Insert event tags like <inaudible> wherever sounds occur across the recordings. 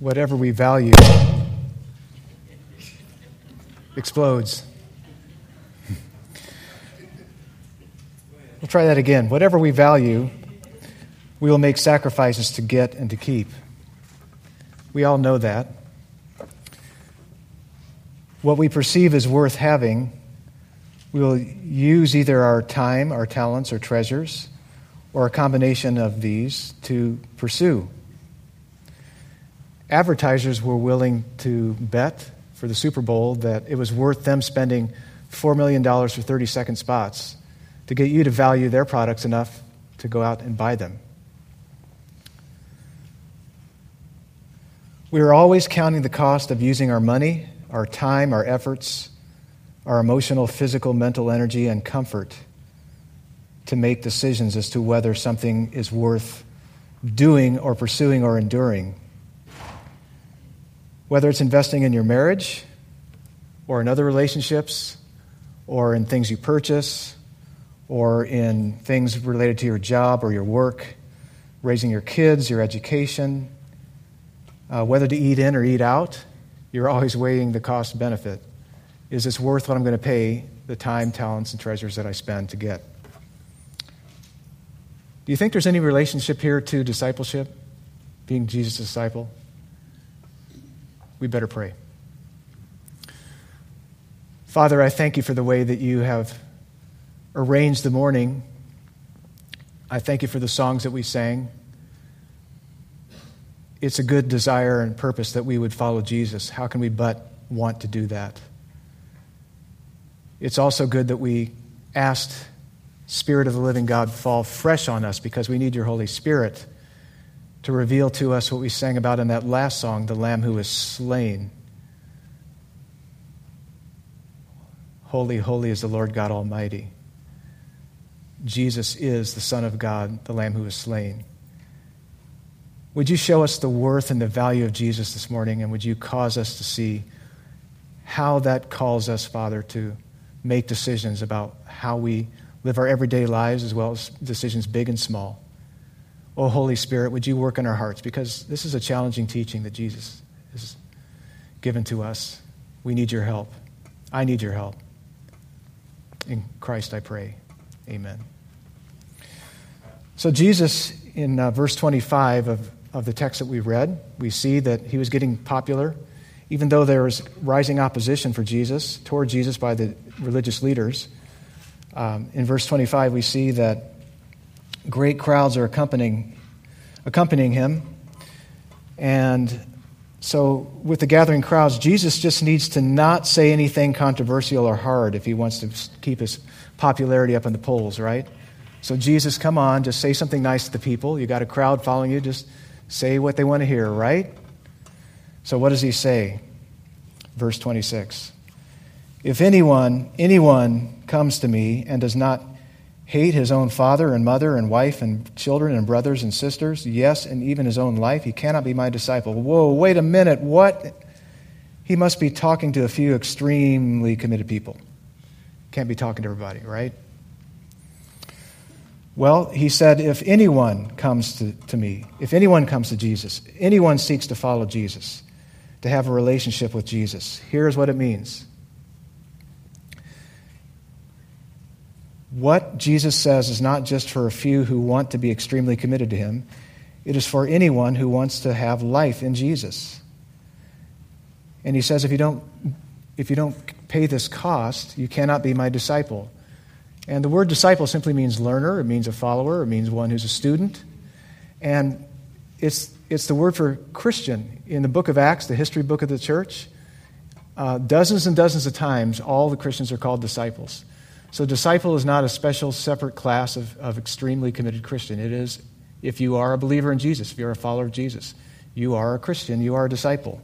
whatever we value explodes. We'll try that again. Whatever we value, we will make sacrifices to get and to keep. We all know that. What we perceive as worth having, we will use either our time, our talents, or treasures, or a combination of these to pursue. Advertisers were willing to bet for the Super Bowl that it was worth them spending $4 million for 30 second spots to get you to value their products enough to go out and buy them. We are always counting the cost of using our money, our time, our efforts, our emotional, physical, mental energy, and comfort to make decisions as to whether something is worth doing or pursuing or enduring. Whether it's investing in your marriage or in other relationships or in things you purchase or in things related to your job or your work, raising your kids, your education, uh, whether to eat in or eat out, you're always weighing the cost benefit. Is this worth what I'm going to pay the time, talents, and treasures that I spend to get? Do you think there's any relationship here to discipleship, being Jesus' disciple? We better pray. Father, I thank you for the way that you have arranged the morning. I thank you for the songs that we sang it's a good desire and purpose that we would follow Jesus. How can we but want to do that? It's also good that we asked Spirit of the living God fall fresh on us because we need your Holy Spirit to reveal to us what we sang about in that last song, the Lamb who was slain. Holy, holy is the Lord God Almighty. Jesus is the Son of God, the Lamb who was slain. Would you show us the worth and the value of Jesus this morning, and would you cause us to see how that calls us, Father, to make decisions about how we live our everyday lives as well as decisions big and small? Oh, Holy Spirit, would you work in our hearts? Because this is a challenging teaching that Jesus has given to us. We need your help. I need your help. In Christ I pray. Amen. So, Jesus, in uh, verse 25 of of the text that we read, we see that he was getting popular, even though there was rising opposition for Jesus, toward Jesus by the religious leaders. Um, in verse 25, we see that great crowds are accompanying, accompanying him. And so, with the gathering crowds, Jesus just needs to not say anything controversial or hard if he wants to keep his popularity up in the polls, right? So, Jesus, come on, just say something nice to the people. You got a crowd following you, just say what they want to hear, right? So what does he say? Verse 26. If anyone, anyone comes to me and does not hate his own father and mother and wife and children and brothers and sisters, yes, and even his own life, he cannot be my disciple. Whoa, wait a minute. What? He must be talking to a few extremely committed people. Can't be talking to everybody, right? Well, he said, if anyone comes to, to me, if anyone comes to Jesus, anyone seeks to follow Jesus, to have a relationship with Jesus, here's what it means. What Jesus says is not just for a few who want to be extremely committed to him, it is for anyone who wants to have life in Jesus. And he says, if you don't, if you don't pay this cost, you cannot be my disciple. And the word disciple simply means learner, it means a follower, it means one who's a student. And it's, it's the word for Christian. In the book of Acts, the history book of the church, uh, dozens and dozens of times, all the Christians are called disciples. So, disciple is not a special, separate class of, of extremely committed Christian. It is if you are a believer in Jesus, if you're a follower of Jesus, you are a Christian, you are a disciple.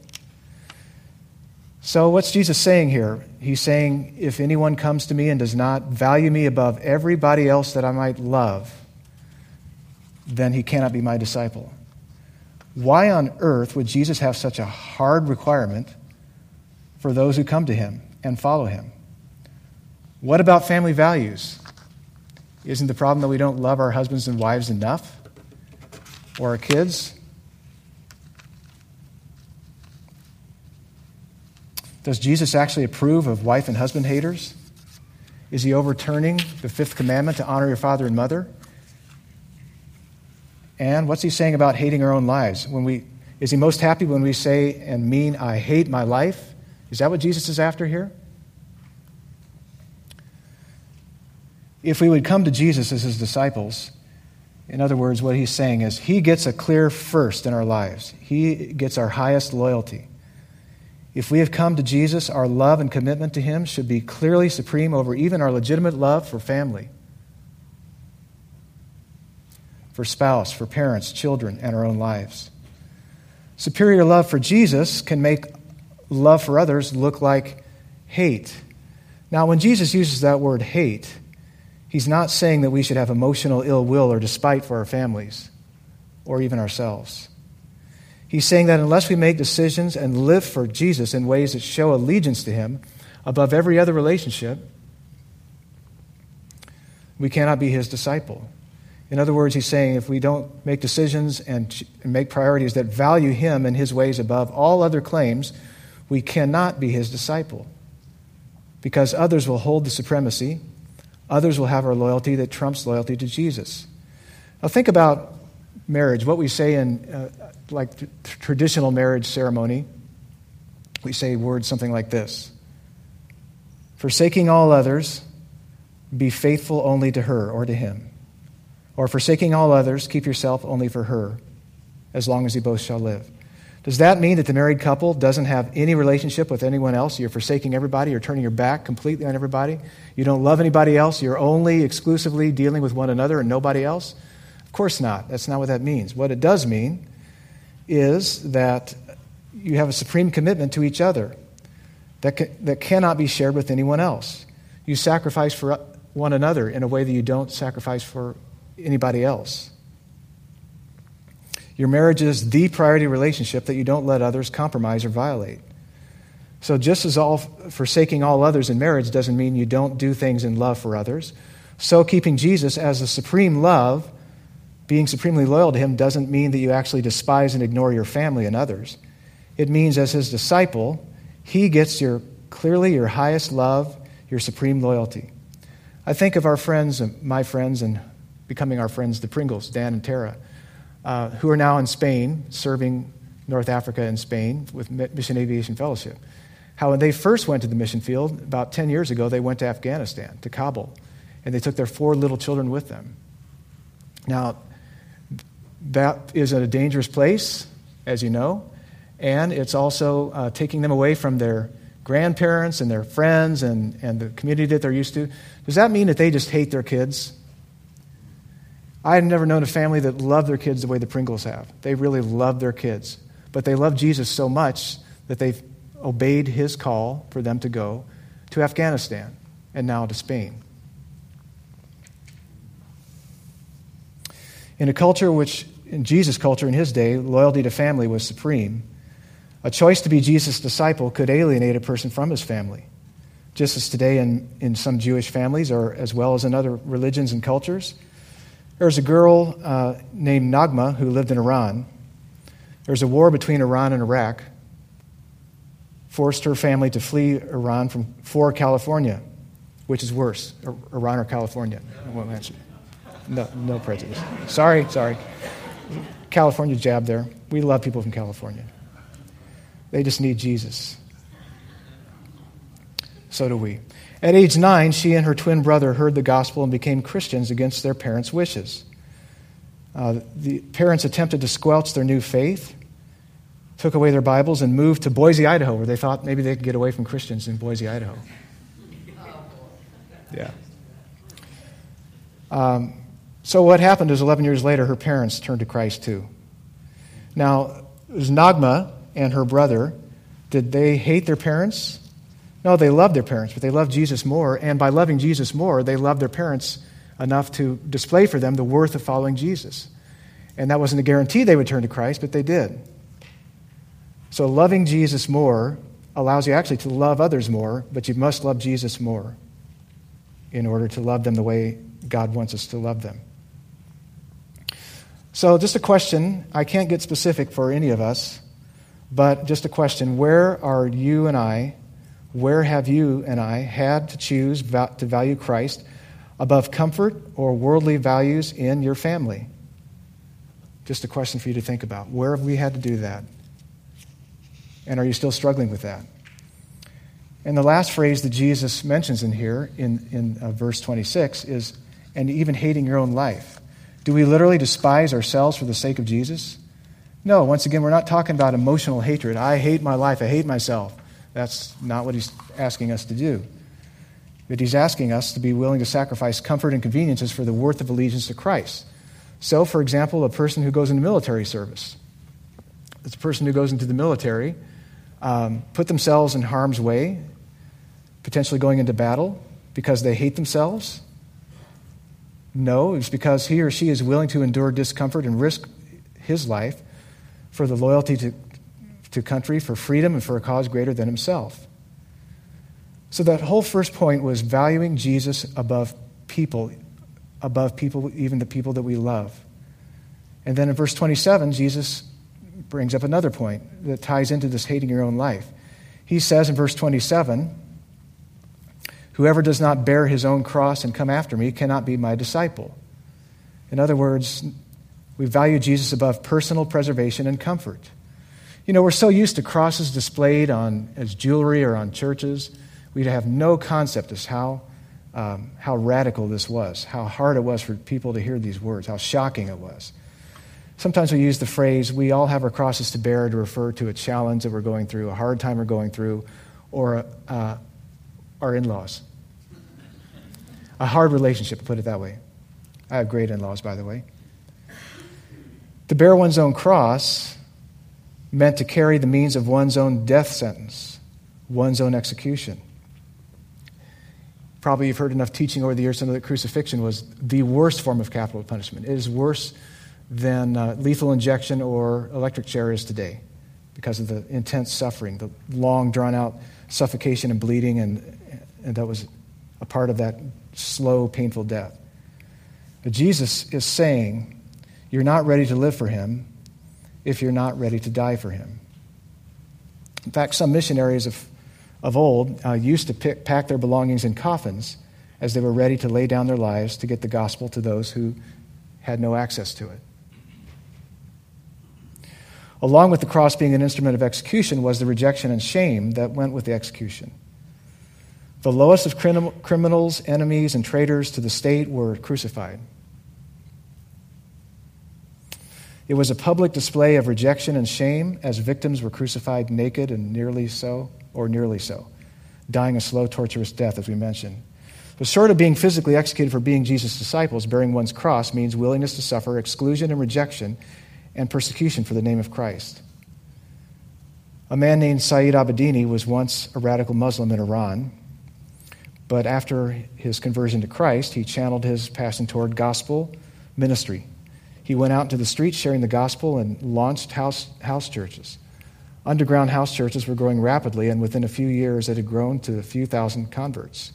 So, what's Jesus saying here? He's saying, if anyone comes to me and does not value me above everybody else that I might love, then he cannot be my disciple. Why on earth would Jesus have such a hard requirement for those who come to him and follow him? What about family values? Isn't the problem that we don't love our husbands and wives enough? Or our kids? Does Jesus actually approve of wife and husband haters? Is he overturning the fifth commandment to honor your father and mother? And what's he saying about hating our own lives? When we, is he most happy when we say and mean, I hate my life? Is that what Jesus is after here? If we would come to Jesus as his disciples, in other words, what he's saying is he gets a clear first in our lives, he gets our highest loyalty. If we have come to Jesus, our love and commitment to him should be clearly supreme over even our legitimate love for family, for spouse, for parents, children, and our own lives. Superior love for Jesus can make love for others look like hate. Now, when Jesus uses that word hate, He's not saying that we should have emotional ill will or despite for our families or even ourselves. He's saying that unless we make decisions and live for Jesus in ways that show allegiance to Him above every other relationship, we cannot be His disciple. In other words, he's saying if we don't make decisions and make priorities that value Him and His ways above all other claims, we cannot be His disciple. Because others will hold the supremacy Others will have our loyalty that trumps loyalty to Jesus. Now, think about marriage. What we say in uh, like t- traditional marriage ceremony, we say words something like this Forsaking all others, be faithful only to her or to him. Or forsaking all others, keep yourself only for her, as long as you both shall live. Does that mean that the married couple doesn't have any relationship with anyone else? You're forsaking everybody, you're turning your back completely on everybody. You don't love anybody else, you're only exclusively dealing with one another and nobody else? Of course not. That's not what that means. What it does mean is that you have a supreme commitment to each other that, ca- that cannot be shared with anyone else. You sacrifice for one another in a way that you don't sacrifice for anybody else. Your marriage is the priority relationship that you don't let others compromise or violate. So, just as all forsaking all others in marriage doesn't mean you don't do things in love for others, so keeping Jesus as the supreme love, being supremely loyal to him, doesn't mean that you actually despise and ignore your family and others. It means, as his disciple, he gets your clearly your highest love, your supreme loyalty. I think of our friends, my friends, and becoming our friends, the Pringles, Dan and Tara uh, who are now in Spain, serving North Africa and Spain with Mission Aviation Fellowship. How when they first went to the mission field, about 10 years ago, they went to Afghanistan, to Kabul, and they took their four little children with them. Now, that is a dangerous place, as you know, and it's also uh, taking them away from their grandparents and their friends and, and the community that they're used to. Does that mean that they just hate their kids? I had never known a family that loved their kids the way the Pringles have. They really love their kids. But they love Jesus so much that they've obeyed his call for them to go to Afghanistan and now to Spain. In a culture which, in Jesus' culture in his day, loyalty to family was supreme, a choice to be Jesus' disciple could alienate a person from his family. Just as today in, in some Jewish families, or as well as in other religions and cultures, there was a girl uh, named Naghmeh who lived in Iran. There was a war between Iran and Iraq, forced her family to flee Iran from, for California, which is worse, Iran or California. I won't mention. No, no prejudice. Sorry, sorry. California jab there. We love people from California. They just need Jesus. So do we. At age nine, she and her twin brother heard the gospel and became Christians against their parents' wishes. Uh, the parents attempted to squelch their new faith, took away their Bibles, and moved to Boise, Idaho, where they thought maybe they could get away from Christians in Boise, Idaho. Yeah. Um, so what happened is 11 years later, her parents turned to Christ too. Now, it was Naghmeh and her brother. Did they hate their parents? No, they loved their parents, but they loved Jesus more. And by loving Jesus more, they loved their parents enough to display for them the worth of following Jesus. And that wasn't a guarantee they would turn to Christ, but they did. So loving Jesus more allows you actually to love others more, but you must love Jesus more in order to love them the way God wants us to love them. So, just a question. I can't get specific for any of us, but just a question. Where are you and I Where have you and I had to choose to value Christ above comfort or worldly values in your family? Just a question for you to think about. Where have we had to do that? And are you still struggling with that? And the last phrase that Jesus mentions in here, in, in uh, verse 26, is, and even hating your own life. Do we literally despise ourselves for the sake of Jesus? No, once again, we're not talking about emotional hatred. I hate my life, I hate myself. That's not what he's asking us to do. But he's asking us to be willing to sacrifice comfort and conveniences for the worth of allegiance to Christ. So, for example, a person who goes into military service. It's a person who goes into the military, um, put themselves in harm's way, potentially going into battle because they hate themselves. No, it's because he or she is willing to endure discomfort and risk his life for the loyalty to, to country, for freedom, and for a cause greater than himself. So that whole first point was valuing Jesus above people, above people, even the people that we love. And then in verse 27, Jesus brings up another point that ties into this hating your own life. He says in verse 27, Whoever does not bear his own cross and come after me cannot be my disciple. In other words, we value Jesus above personal preservation and comfort. You know, we're so used to crosses displayed on, as jewelry or on churches, we'd have no concept as how, um, how radical this was, how hard it was for people to hear these words, how shocking it was. Sometimes we use the phrase, we all have our crosses to bear to refer to a challenge that we're going through, a hard time we're going through, or uh, our in laws. A hard relationship, put it that way. I have great in laws, by the way. To bear one's own cross meant to carry the means of one's own death sentence, one's own execution. Probably you've heard enough teaching over the years to know that crucifixion was the worst form of capital punishment. It is worse than uh, lethal injection or electric chair is today because of the intense suffering, the long, drawn out suffocation and bleeding, and, and that was a part of that slow, painful death. But Jesus is saying, You're not ready to live for Him if you're not ready to die for Him. In fact, some missionaries of, of old uh, used to pick, pack their belongings in coffins as they were ready to lay down their lives to get the gospel to those who had no access to it. Along with the cross being an instrument of execution was the rejection and shame that went with the execution. The lowest of criminals, enemies, and traitors to the state were crucified. It was a public display of rejection and shame as victims were crucified naked and nearly so, or nearly so, dying a slow, torturous death, as we mentioned. But short of being physically executed for being Jesus' disciples, bearing one's cross means willingness to suffer exclusion and rejection and persecution for the name of Christ. A man named Saeed Abedini was once a radical Muslim in Iran. But after his conversion to Christ, he channeled his passion toward gospel ministry. He went out into the streets sharing the gospel and launched house, house churches. Underground house churches were growing rapidly, and within a few years, it had grown to a few thousand converts.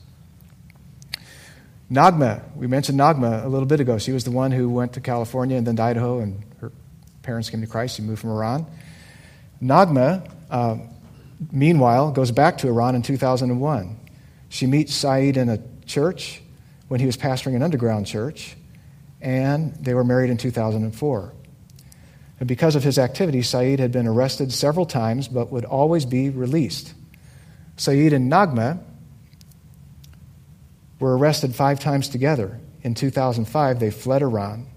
Naghmeh, we mentioned Naghmeh a little bit ago. She was the one who went to California and then to Idaho, and her parents came to Christ. She moved from Iran. Naghmeh, uh, meanwhile, goes back to Iran in 2001. She meets Saeed in a church when he was pastoring an underground church, and they were married in 2004. And because of his activity, Saeed had been arrested several times but would always be released. Saeed and Naghmeh were arrested five times together. In 2005, they fled Iran.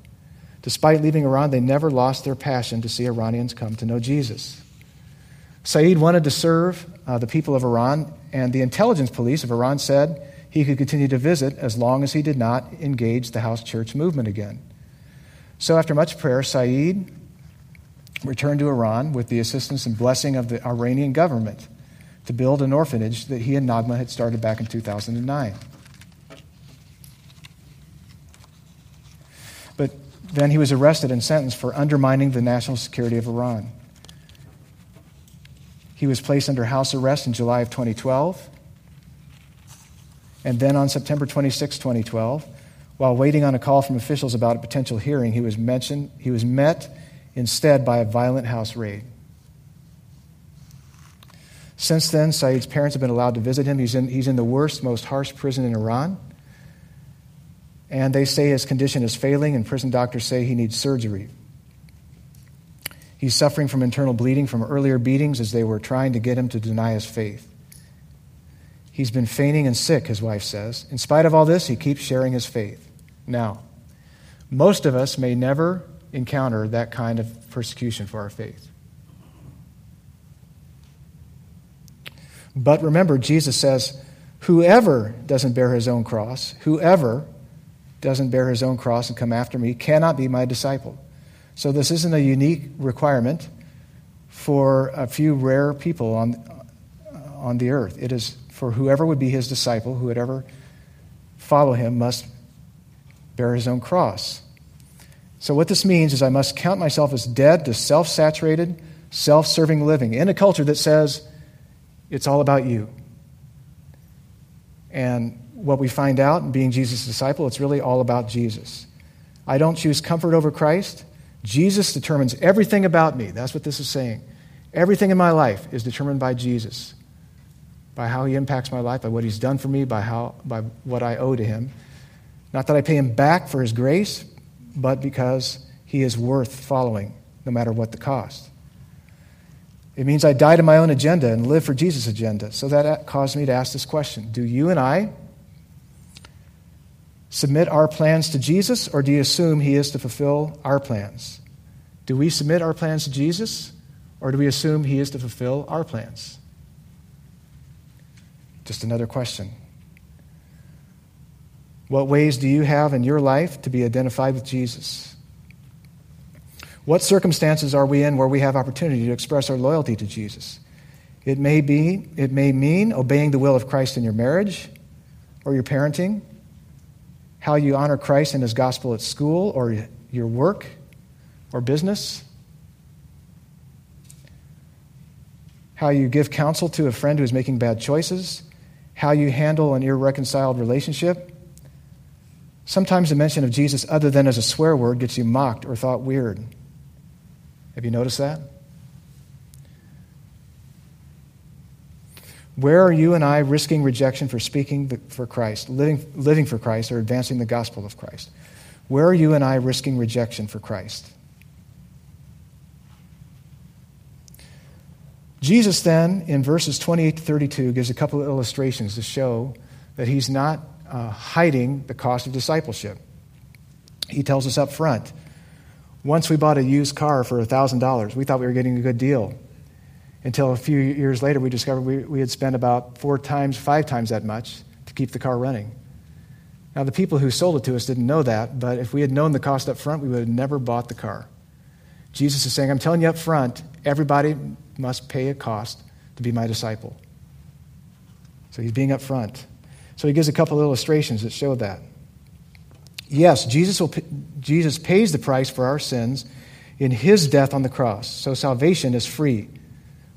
Despite leaving Iran, they never lost their passion to see Iranians come to know Jesus. Saeed wanted to serve uh, the people of Iran, and the intelligence police of Iran said he could continue to visit as long as he did not engage the house church movement again. So, after much prayer, Saeed returned to Iran with the assistance and blessing of the Iranian government to build an orphanage that he and Naghmeh had started back in 2009. But then he was arrested and sentenced for undermining the national security of Iran. He was placed under house arrest in July of 2012. And then on September 26, 2012, while waiting on a call from officials about a potential hearing, he was, mentioned, he was met instead by a violent house raid. Since then, Saeed's parents have been allowed to visit him. He's in, he's in the worst, most harsh prison in Iran. And they say his condition is failing, and prison doctors say he needs surgery. He's suffering from internal bleeding from earlier beatings as they were trying to get him to deny his faith. He's been fainting and sick, his wife says. In spite of all this, he keeps sharing his faith. Now, most of us may never encounter that kind of persecution for our faith. But remember, Jesus says, Whoever doesn't bear his own cross, whoever doesn't bear his own cross and come after me cannot be my disciple. So this isn't a unique requirement for a few rare people on, on the earth. It is for whoever would be his disciple, who would ever follow him, must bear his own cross. So, what this means is I must count myself as dead to self saturated, self serving living in a culture that says it's all about you. And what we find out in being Jesus' disciple, it's really all about Jesus. I don't choose comfort over Christ. Jesus determines everything about me. That's what this is saying. Everything in my life is determined by Jesus, by how he impacts my life, by what he's done for me, by, how, by what I owe to him. Not that I pay him back for his grace, but because he is worth following, no matter what the cost. It means I die to my own agenda and live for Jesus' agenda. So that caused me to ask this question Do you and I submit our plans to Jesus, or do you assume he is to fulfill our plans? Do we submit our plans to Jesus, or do we assume he is to fulfill our plans? Just another question. What ways do you have in your life to be identified with Jesus? What circumstances are we in where we have opportunity to express our loyalty to Jesus? It may be, it may mean obeying the will of Christ in your marriage or your parenting, how you honor Christ and his gospel at school or your work or business, how you give counsel to a friend who is making bad choices, how you handle an irreconciled relationship, Sometimes the mention of Jesus, other than as a swear word, gets you mocked or thought weird. Have you noticed that? Where are you and I risking rejection for speaking for Christ, living, living for Christ, or advancing the gospel of Christ? Where are you and I risking rejection for Christ? Jesus then, in verses 28 to 32, gives a couple of illustrations to show that he's not uh, hiding the cost of discipleship. He tells us up front once we bought a used car for $1,000. We thought we were getting a good deal. Until a few years later, we discovered we, we had spent about four times, five times that much to keep the car running. Now, the people who sold it to us didn't know that, but if we had known the cost up front, we would have never bought the car. Jesus is saying, I'm telling you up front, everybody must pay a cost to be my disciple. So he's being upfront. So he gives a couple illustrations that show that. Yes, Jesus, will, Jesus pays the price for our sins in his death on the cross. So salvation is free.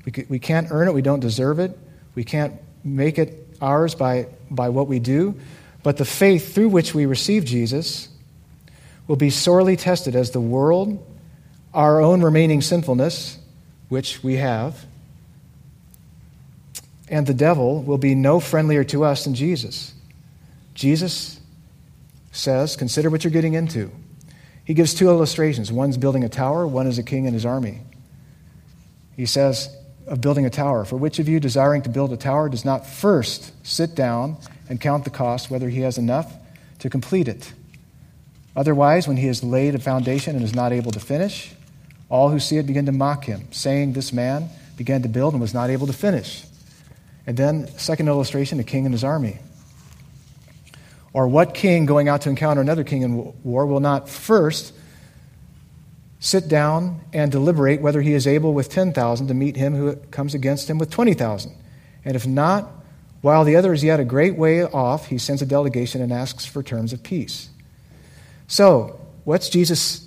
We, we can't earn it, we don't deserve it, we can't make it ours by, by what we do. But the faith through which we receive Jesus will be sorely tested as the world, our own remaining sinfulness, which we have, and the devil will be no friendlier to us than Jesus. Jesus says, Consider what you're getting into. He gives two illustrations one's building a tower, one is a king and his army. He says, of building a tower. For which of you desiring to build a tower does not first sit down and count the cost, whether he has enough to complete it? Otherwise, when he has laid a foundation and is not able to finish, all who see it begin to mock him, saying, This man began to build and was not able to finish. And then, second illustration, a king and his army. Or what king going out to encounter another king in war will not first sit down and deliberate whether he is able with 10,000 to meet him who comes against him with 20,000? And if not, while the other is yet a great way off, he sends a delegation and asks for terms of peace. So, what's Jesus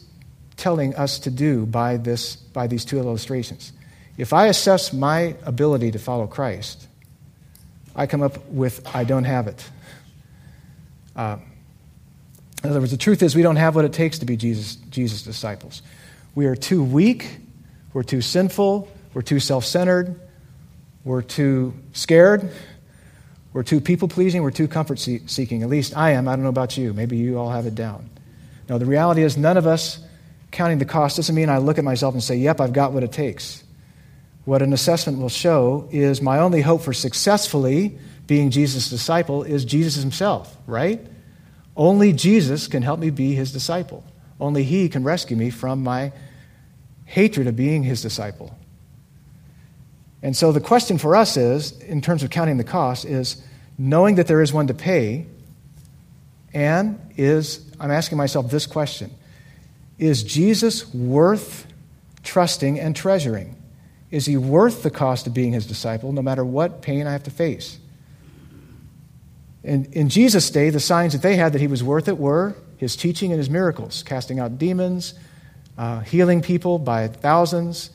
telling us to do by, this, by these two illustrations? If I assess my ability to follow Christ, I come up with, I don't have it. Uh, in other words, the truth is, we don't have what it takes to be Jesus, Jesus' disciples. We are too weak, we're too sinful, we're too self centered, We're too scared. We're too people pleasing. We're too comfort seeking. At least I am. I don't know about you. Maybe you all have it down. No, the reality is, none of us counting the cost doesn't mean I look at myself and say, yep, I've got what it takes. What an assessment will show is my only hope for successfully being Jesus' disciple is Jesus himself, right? Only Jesus can help me be his disciple. Only he can rescue me from my hatred of being his disciple. And so the question for us is, in terms of counting the cost, is knowing that there is one to pay, and is, I'm asking myself this question Is Jesus worth trusting and treasuring? Is he worth the cost of being his disciple, no matter what pain I have to face? In, in Jesus' day, the signs that they had that he was worth it were his teaching and his miracles, casting out demons, uh, healing people by thousands,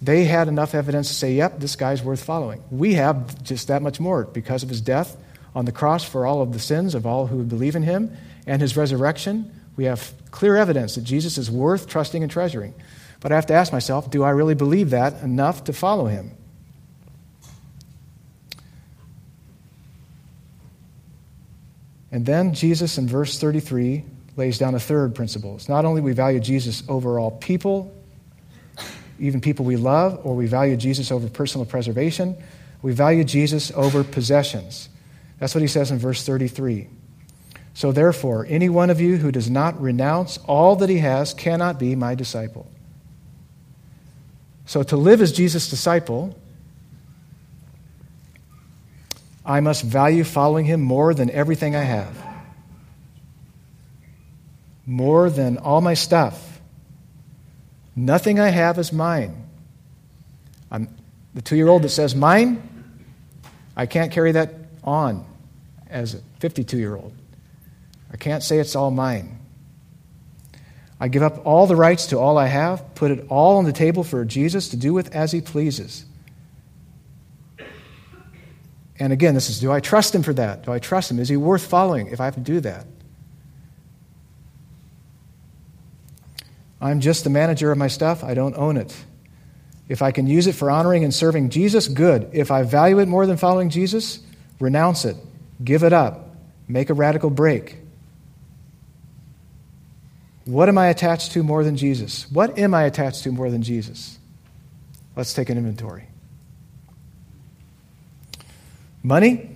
they had enough evidence to say, yep, this guy's worth following. We have just that much more because of his death on the cross for all of the sins of all who believe in him and his resurrection. We have clear evidence that Jesus is worth trusting and treasuring. But I have to ask myself, do I really believe that enough to follow him? And then Jesus in verse 33 lays down a third principle. It's not only we value Jesus over all people even people we love, or we value Jesus over personal preservation. We value Jesus over possessions. That's what he says in verse 33. So, therefore, any one of you who does not renounce all that he has cannot be my disciple. So, to live as Jesus' disciple, I must value following him more than everything I have, more than all my stuff Nothing I have is mine. I'm the two year old that says mine, I can't carry that on as a 52 year old. I can't say it's all mine. I give up all the rights to all I have, put it all on the table for Jesus to do with as he pleases. And again, this is do I trust him for that? Do I trust him? Is he worth following if I have to do that? I'm just the manager of my stuff, I don't own it. If I can use it for honoring and serving Jesus, good. If I value it more than following Jesus, renounce it, give it up, make a radical break. What am I attached to more than Jesus? What am I attached to more than Jesus? Let's take an inventory. Money,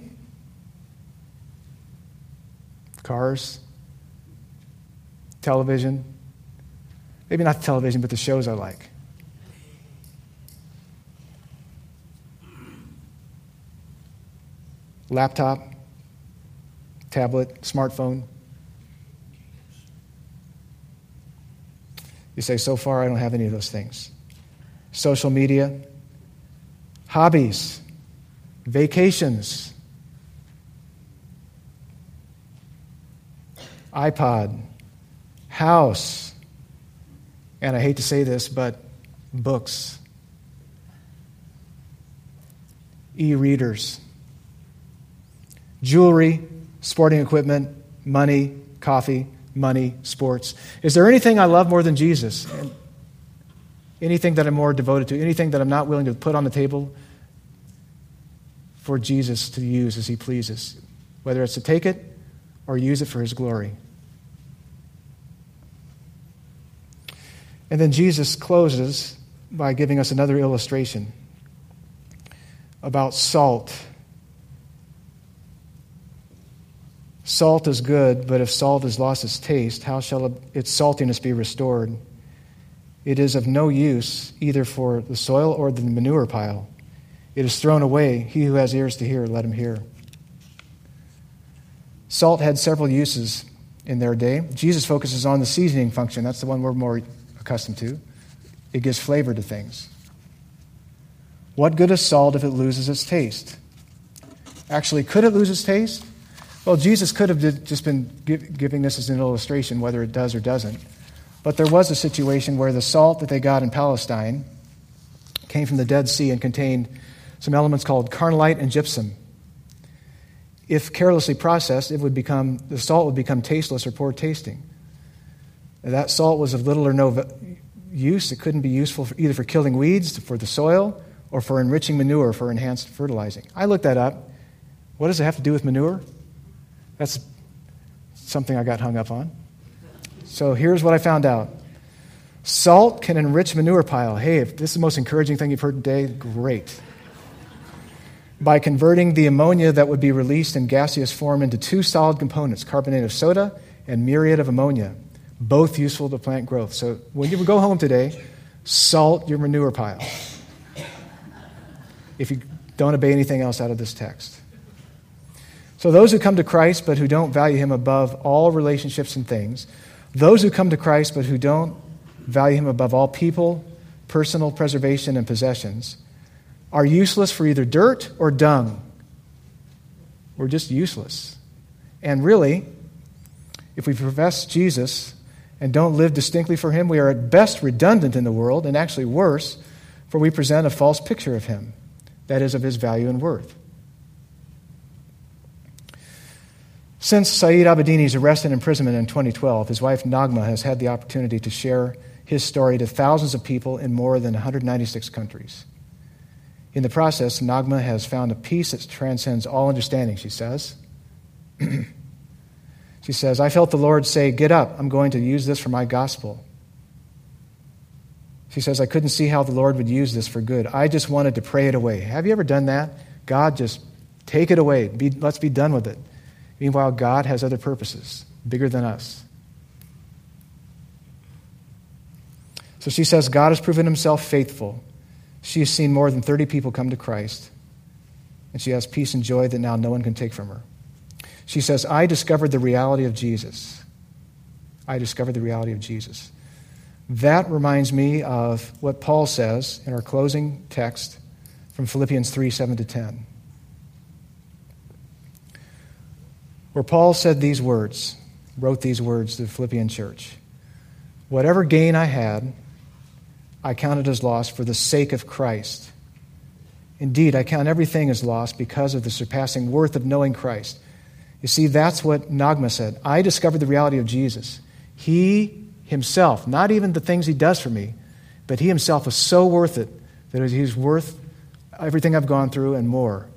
cars, television, Maybe not television, but the shows I like. Laptop, tablet, smartphone. You say, so far, I don't have any of those things. Social media, hobbies, vacations, iPod, house, and I hate to say this, but books, e readers, jewelry, sporting equipment, money, coffee, money, sports. Is there anything I love more than Jesus? Anything that I'm more devoted to? Anything that I'm not willing to put on the table for Jesus to use as he pleases? Whether it's to take it or use it for his glory. And then Jesus closes by giving us another illustration about salt. Salt is good, but if salt has lost its taste, how shall its saltiness be restored? It is of no use either for the soil or the manure pile. It is thrown away. He who has ears to hear, let him hear. Salt had several uses in their day. Jesus focuses on the seasoning function. That's the one we're more accustomed to. It gives flavor to things. What good is salt if it loses its taste? Actually, could it lose its taste? Well, Jesus could have just been giving this as an illustration, whether it does or doesn't. But there was a situation where the salt that they got in Palestine came from the Dead Sea and contained some elements called carnallite and gypsum. If carelessly processed, it would become, the salt would become tasteless or poor tasting. That salt was of little or no use. It couldn't be useful for either for killing weeds, for the soil, or for enriching manure for enhanced fertilizing. I looked that up. What does it have to do with manure? That's something I got hung up on. So here's what I found out salt can enrich manure pile. Hey, if this is the most encouraging thing you've heard today, great. By converting the ammonia that would be released in gaseous form into two solid components, carbonate of soda and muriate of ammonia, both useful to plant growth. So when you go home today, salt your manure pile. If you don't obey anything else out of this text. So, those who come to Christ but who don't value Him above all relationships and things, those who come to Christ but who don't value Him above all people, personal preservation, and possessions, are useless for either dirt or dung. We're just useless. And really, if we profess Jesus and don't live distinctly for Him, we are at best redundant in the world, and actually worse, for we present a false picture of Him, that is, of His value and worth. Since Saeed Abedini's arrest and imprisonment in 2012, his wife Naghmeh has had the opportunity to share his story to thousands of people in more than 196 countries. In the process, Naghmeh has found a peace that transcends all understanding, she says. <clears throat> she says, I felt the Lord say, Get up, I'm going to use this for my gospel. She says, I couldn't see how the Lord would use this for good. I just wanted to pray it away. Have you ever done that? God, just take it away. Be, let's be done with it. Meanwhile, God has other purposes, bigger than us. So she says, God has proven himself faithful. She has seen more than 30 people come to Christ, and she has peace and joy that now no one can take from her. She says, I discovered the reality of Jesus. I discovered the reality of Jesus. That reminds me of what Paul says in our closing text from Philippians 3 7 to 10. Where Paul said these words, wrote these words to the Philippian church Whatever gain I had, I counted as loss for the sake of Christ. Indeed, I count everything as loss because of the surpassing worth of knowing Christ. You see, that's what Naghmeh said. I discovered the reality of Jesus. He himself, not even the things he does for me, but he himself was so worth it that he's worth everything I've gone through and more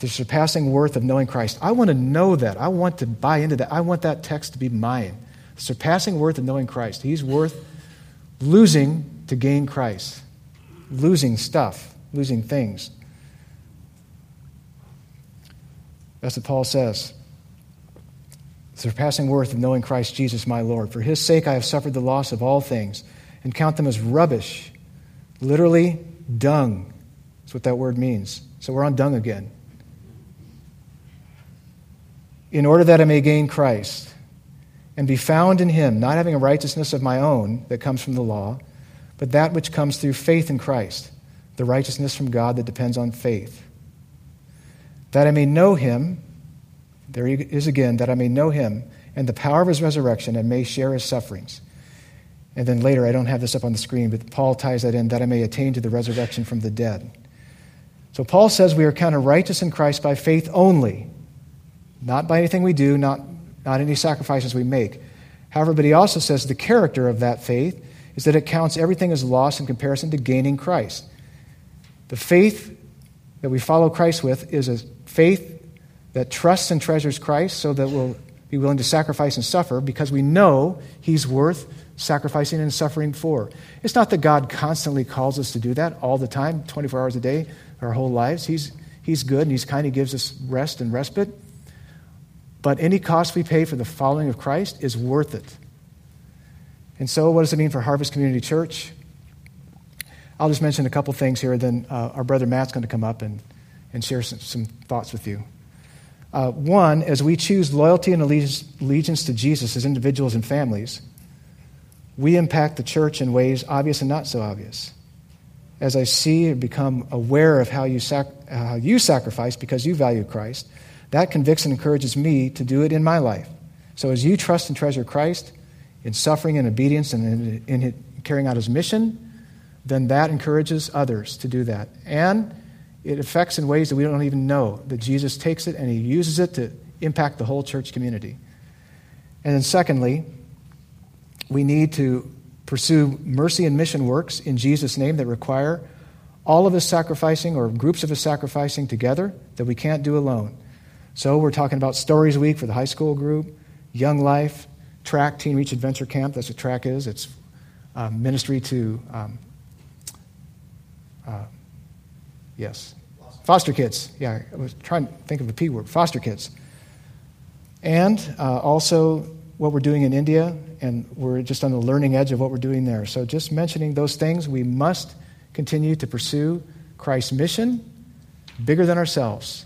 the surpassing worth of knowing Christ. I want to know that. I want to buy into that. I want that text to be mine. The surpassing worth of knowing Christ. He's worth losing to gain Christ, losing stuff, losing things. That's what Paul says. Surpassing worth of knowing Christ Jesus my Lord. For his sake I have suffered the loss of all things and count them as rubbish, literally dung. That's what that word means. So we're on dung again in order that I may gain Christ and be found in him, not having a righteousness of my own that comes from the law, but that which comes through faith in Christ, the righteousness from God that depends on faith. That I may know him, there he is again, that I may know him and the power of his resurrection and may share his sufferings. And then later, I don't have this up on the screen, but Paul ties that in, that I may attain to the resurrection from the dead. So Paul says we are counted righteous in Christ by faith only not by anything we do, not, not any sacrifices we make. However, but he also says the character of that faith is that it counts everything as loss in comparison to gaining Christ. The faith that we follow Christ with is a faith that trusts and treasures Christ so that we'll be willing to sacrifice and suffer because we know he's worth sacrificing and suffering for. It's not that God constantly calls us to do that all the time, 24 hours a day, our whole lives. He's, he's good and he's kind. He gives us rest and respite. But any cost we pay for the following of Christ is worth it. And so, what does it mean for Harvest Community Church? I'll just mention a couple things here, then uh, our brother Matt's going to come up and, and share some, some thoughts with you. Uh, one, as we choose loyalty and allegiance to Jesus as individuals and families, we impact the church in ways obvious and not so obvious. As I see and become aware of how you, sac- how you sacrifice because you value Christ, that convicts and encourages me to do it in my life. So as you trust and treasure Christ in suffering and obedience and in, in carrying out his mission, then that encourages others to do that. And it affects in ways that we don't even know that Jesus takes it and he uses it to impact the whole church community. And then, secondly, we need to pursue mercy and mission works in Jesus' name that require all of us sacrificing or groups of us sacrificing together that we can't do alone. So we're talking about Stories Week for the high school group, Young Life, TRAC, Teen Reach Adventure Camp. That's what TRAC is. It's uh, ministry to, um, uh, yes, foster kids. Yeah, I was trying to think of a P word, foster kids. And uh, also what we're doing in India, and we're just on the learning edge of what we're doing there. So just mentioning those things, we must continue to pursue Christ's mission bigger than ourselves.